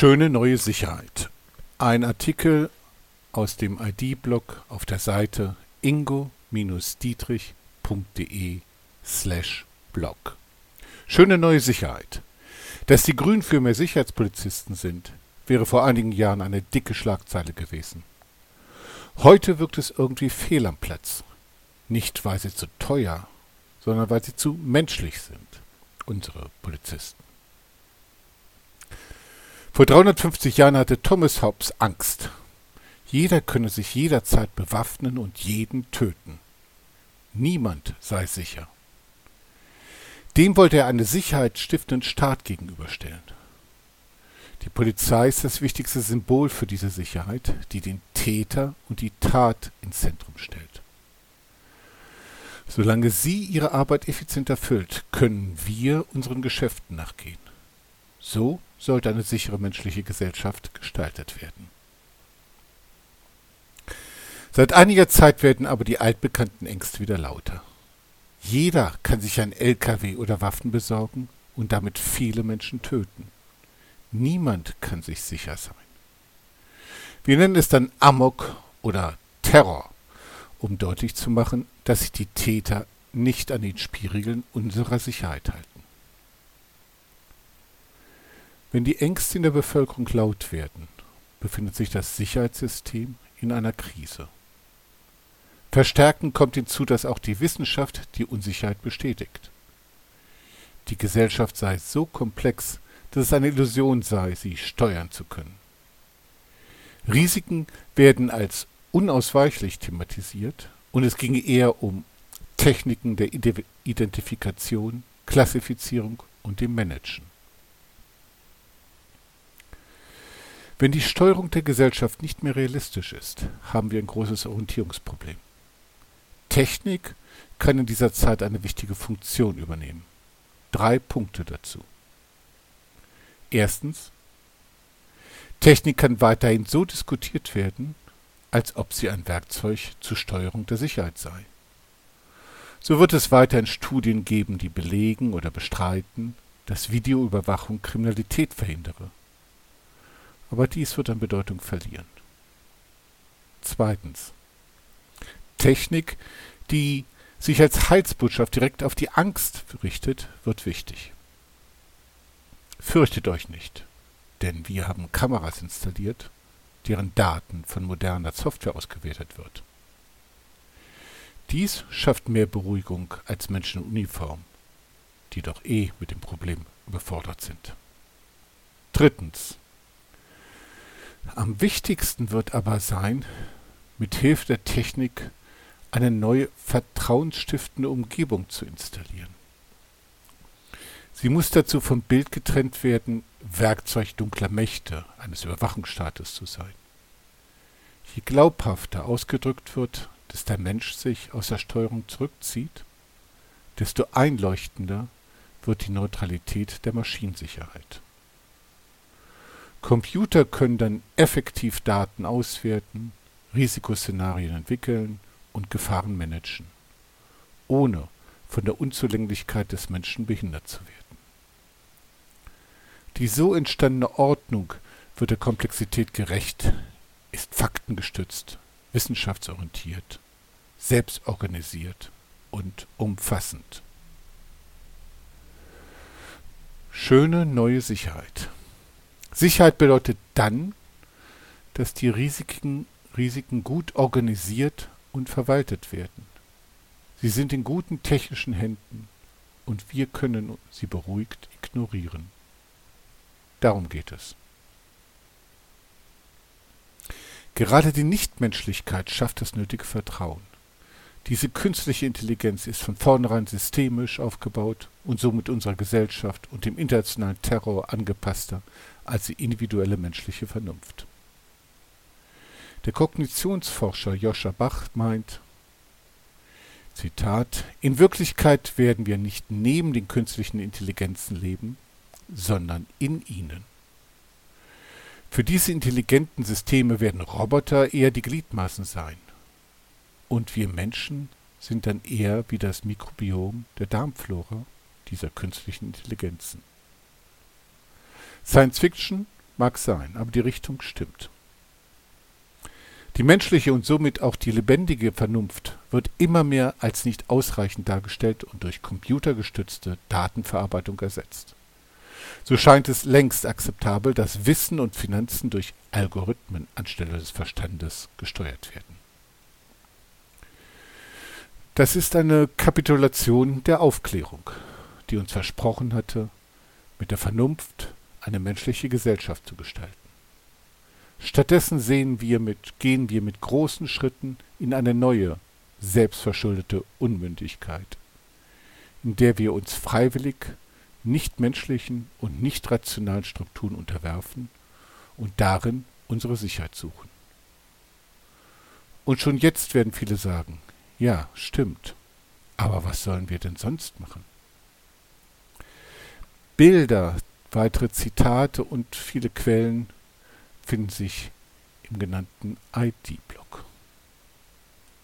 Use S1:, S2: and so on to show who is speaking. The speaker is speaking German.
S1: Schöne neue Sicherheit. Ein Artikel aus dem ID-Blog auf der Seite ingo-dietrich.de slash blog. Schöne neue Sicherheit. Dass die Grünen für mehr Sicherheitspolizisten sind, wäre vor einigen Jahren eine dicke Schlagzeile gewesen. Heute wirkt es irgendwie fehl am Platz. Nicht, weil sie zu teuer, sondern weil sie zu menschlich sind, unsere Polizisten. Vor 350 Jahren hatte Thomas Hobbes Angst. Jeder könne sich jederzeit bewaffnen und jeden töten. Niemand sei sicher. Dem wollte er einen sicherheitsstiftenden Staat gegenüberstellen. Die Polizei ist das wichtigste Symbol für diese Sicherheit, die den Täter und die Tat ins Zentrum stellt. Solange sie ihre Arbeit effizient erfüllt, können wir unseren Geschäften nachgehen. So sollte eine sichere menschliche Gesellschaft gestaltet werden. Seit einiger Zeit werden aber die altbekannten Ängste wieder lauter. Jeder kann sich ein LKW oder Waffen besorgen und damit viele Menschen töten. Niemand kann sich sicher sein. Wir nennen es dann Amok oder Terror, um deutlich zu machen, dass sich die Täter nicht an den Spielregeln unserer Sicherheit halten. Wenn die Ängste in der Bevölkerung laut werden, befindet sich das Sicherheitssystem in einer Krise. Verstärkend kommt hinzu, dass auch die Wissenschaft die Unsicherheit bestätigt. Die Gesellschaft sei so komplex, dass es eine Illusion sei, sie steuern zu können. Risiken werden als unausweichlich thematisiert und es ginge eher um Techniken der Identifikation, Klassifizierung und dem Managen. Wenn die Steuerung der Gesellschaft nicht mehr realistisch ist, haben wir ein großes Orientierungsproblem. Technik kann in dieser Zeit eine wichtige Funktion übernehmen. Drei Punkte dazu. Erstens. Technik kann weiterhin so diskutiert werden, als ob sie ein Werkzeug zur Steuerung der Sicherheit sei. So wird es weiterhin Studien geben, die belegen oder bestreiten, dass Videoüberwachung Kriminalität verhindere aber dies wird an Bedeutung verlieren. Zweitens. Technik, die sich als Heilsbotschaft direkt auf die Angst richtet, wird wichtig. Fürchtet euch nicht, denn wir haben Kameras installiert, deren Daten von moderner Software ausgewertet wird. Dies schafft mehr Beruhigung als Menschen in Uniform, die doch eh mit dem Problem überfordert sind. Drittens. Am wichtigsten wird aber sein, mit Hilfe der Technik eine neue vertrauensstiftende Umgebung zu installieren. Sie muss dazu vom Bild getrennt werden, Werkzeug dunkler Mächte eines Überwachungsstaates zu sein. Je glaubhafter ausgedrückt wird, dass der Mensch sich aus der Steuerung zurückzieht, desto einleuchtender wird die Neutralität der Maschinensicherheit. Computer können dann effektiv Daten auswerten, Risikoszenarien entwickeln und Gefahren managen, ohne von der Unzulänglichkeit des Menschen behindert zu werden. Die so entstandene Ordnung wird der Komplexität gerecht, ist faktengestützt, wissenschaftsorientiert, selbstorganisiert und umfassend. Schöne neue Sicherheit. Sicherheit bedeutet dann, dass die Risiken, Risiken gut organisiert und verwaltet werden. Sie sind in guten technischen Händen und wir können sie beruhigt ignorieren. Darum geht es. Gerade die Nichtmenschlichkeit schafft das nötige Vertrauen. Diese künstliche Intelligenz ist von vornherein systemisch aufgebaut und somit unserer Gesellschaft und dem internationalen Terror angepasster als die individuelle menschliche Vernunft. Der Kognitionsforscher Joscha Bach meint, Zitat, in Wirklichkeit werden wir nicht neben den künstlichen Intelligenzen leben, sondern in ihnen. Für diese intelligenten Systeme werden Roboter eher die Gliedmaßen sein. Und wir Menschen sind dann eher wie das Mikrobiom der Darmflora dieser künstlichen Intelligenzen. Science Fiction Mag sein, aber die Richtung stimmt. Die menschliche und somit auch die lebendige Vernunft wird immer mehr als nicht ausreichend dargestellt und durch computergestützte Datenverarbeitung ersetzt. So scheint es längst akzeptabel, dass Wissen und Finanzen durch Algorithmen anstelle des Verstandes gesteuert werden. Das ist eine Kapitulation der Aufklärung, die uns versprochen hatte, mit der Vernunft eine menschliche Gesellschaft zu gestalten. Stattdessen sehen wir mit, gehen wir mit großen Schritten in eine neue, selbstverschuldete Unmündigkeit, in der wir uns freiwillig nichtmenschlichen und nicht rationalen Strukturen unterwerfen und darin unsere Sicherheit suchen. Und schon jetzt werden viele sagen, ja, stimmt, aber was sollen wir denn sonst machen? Bilder, weitere Zitate und viele Quellen finden sich im genannten ID-Blog.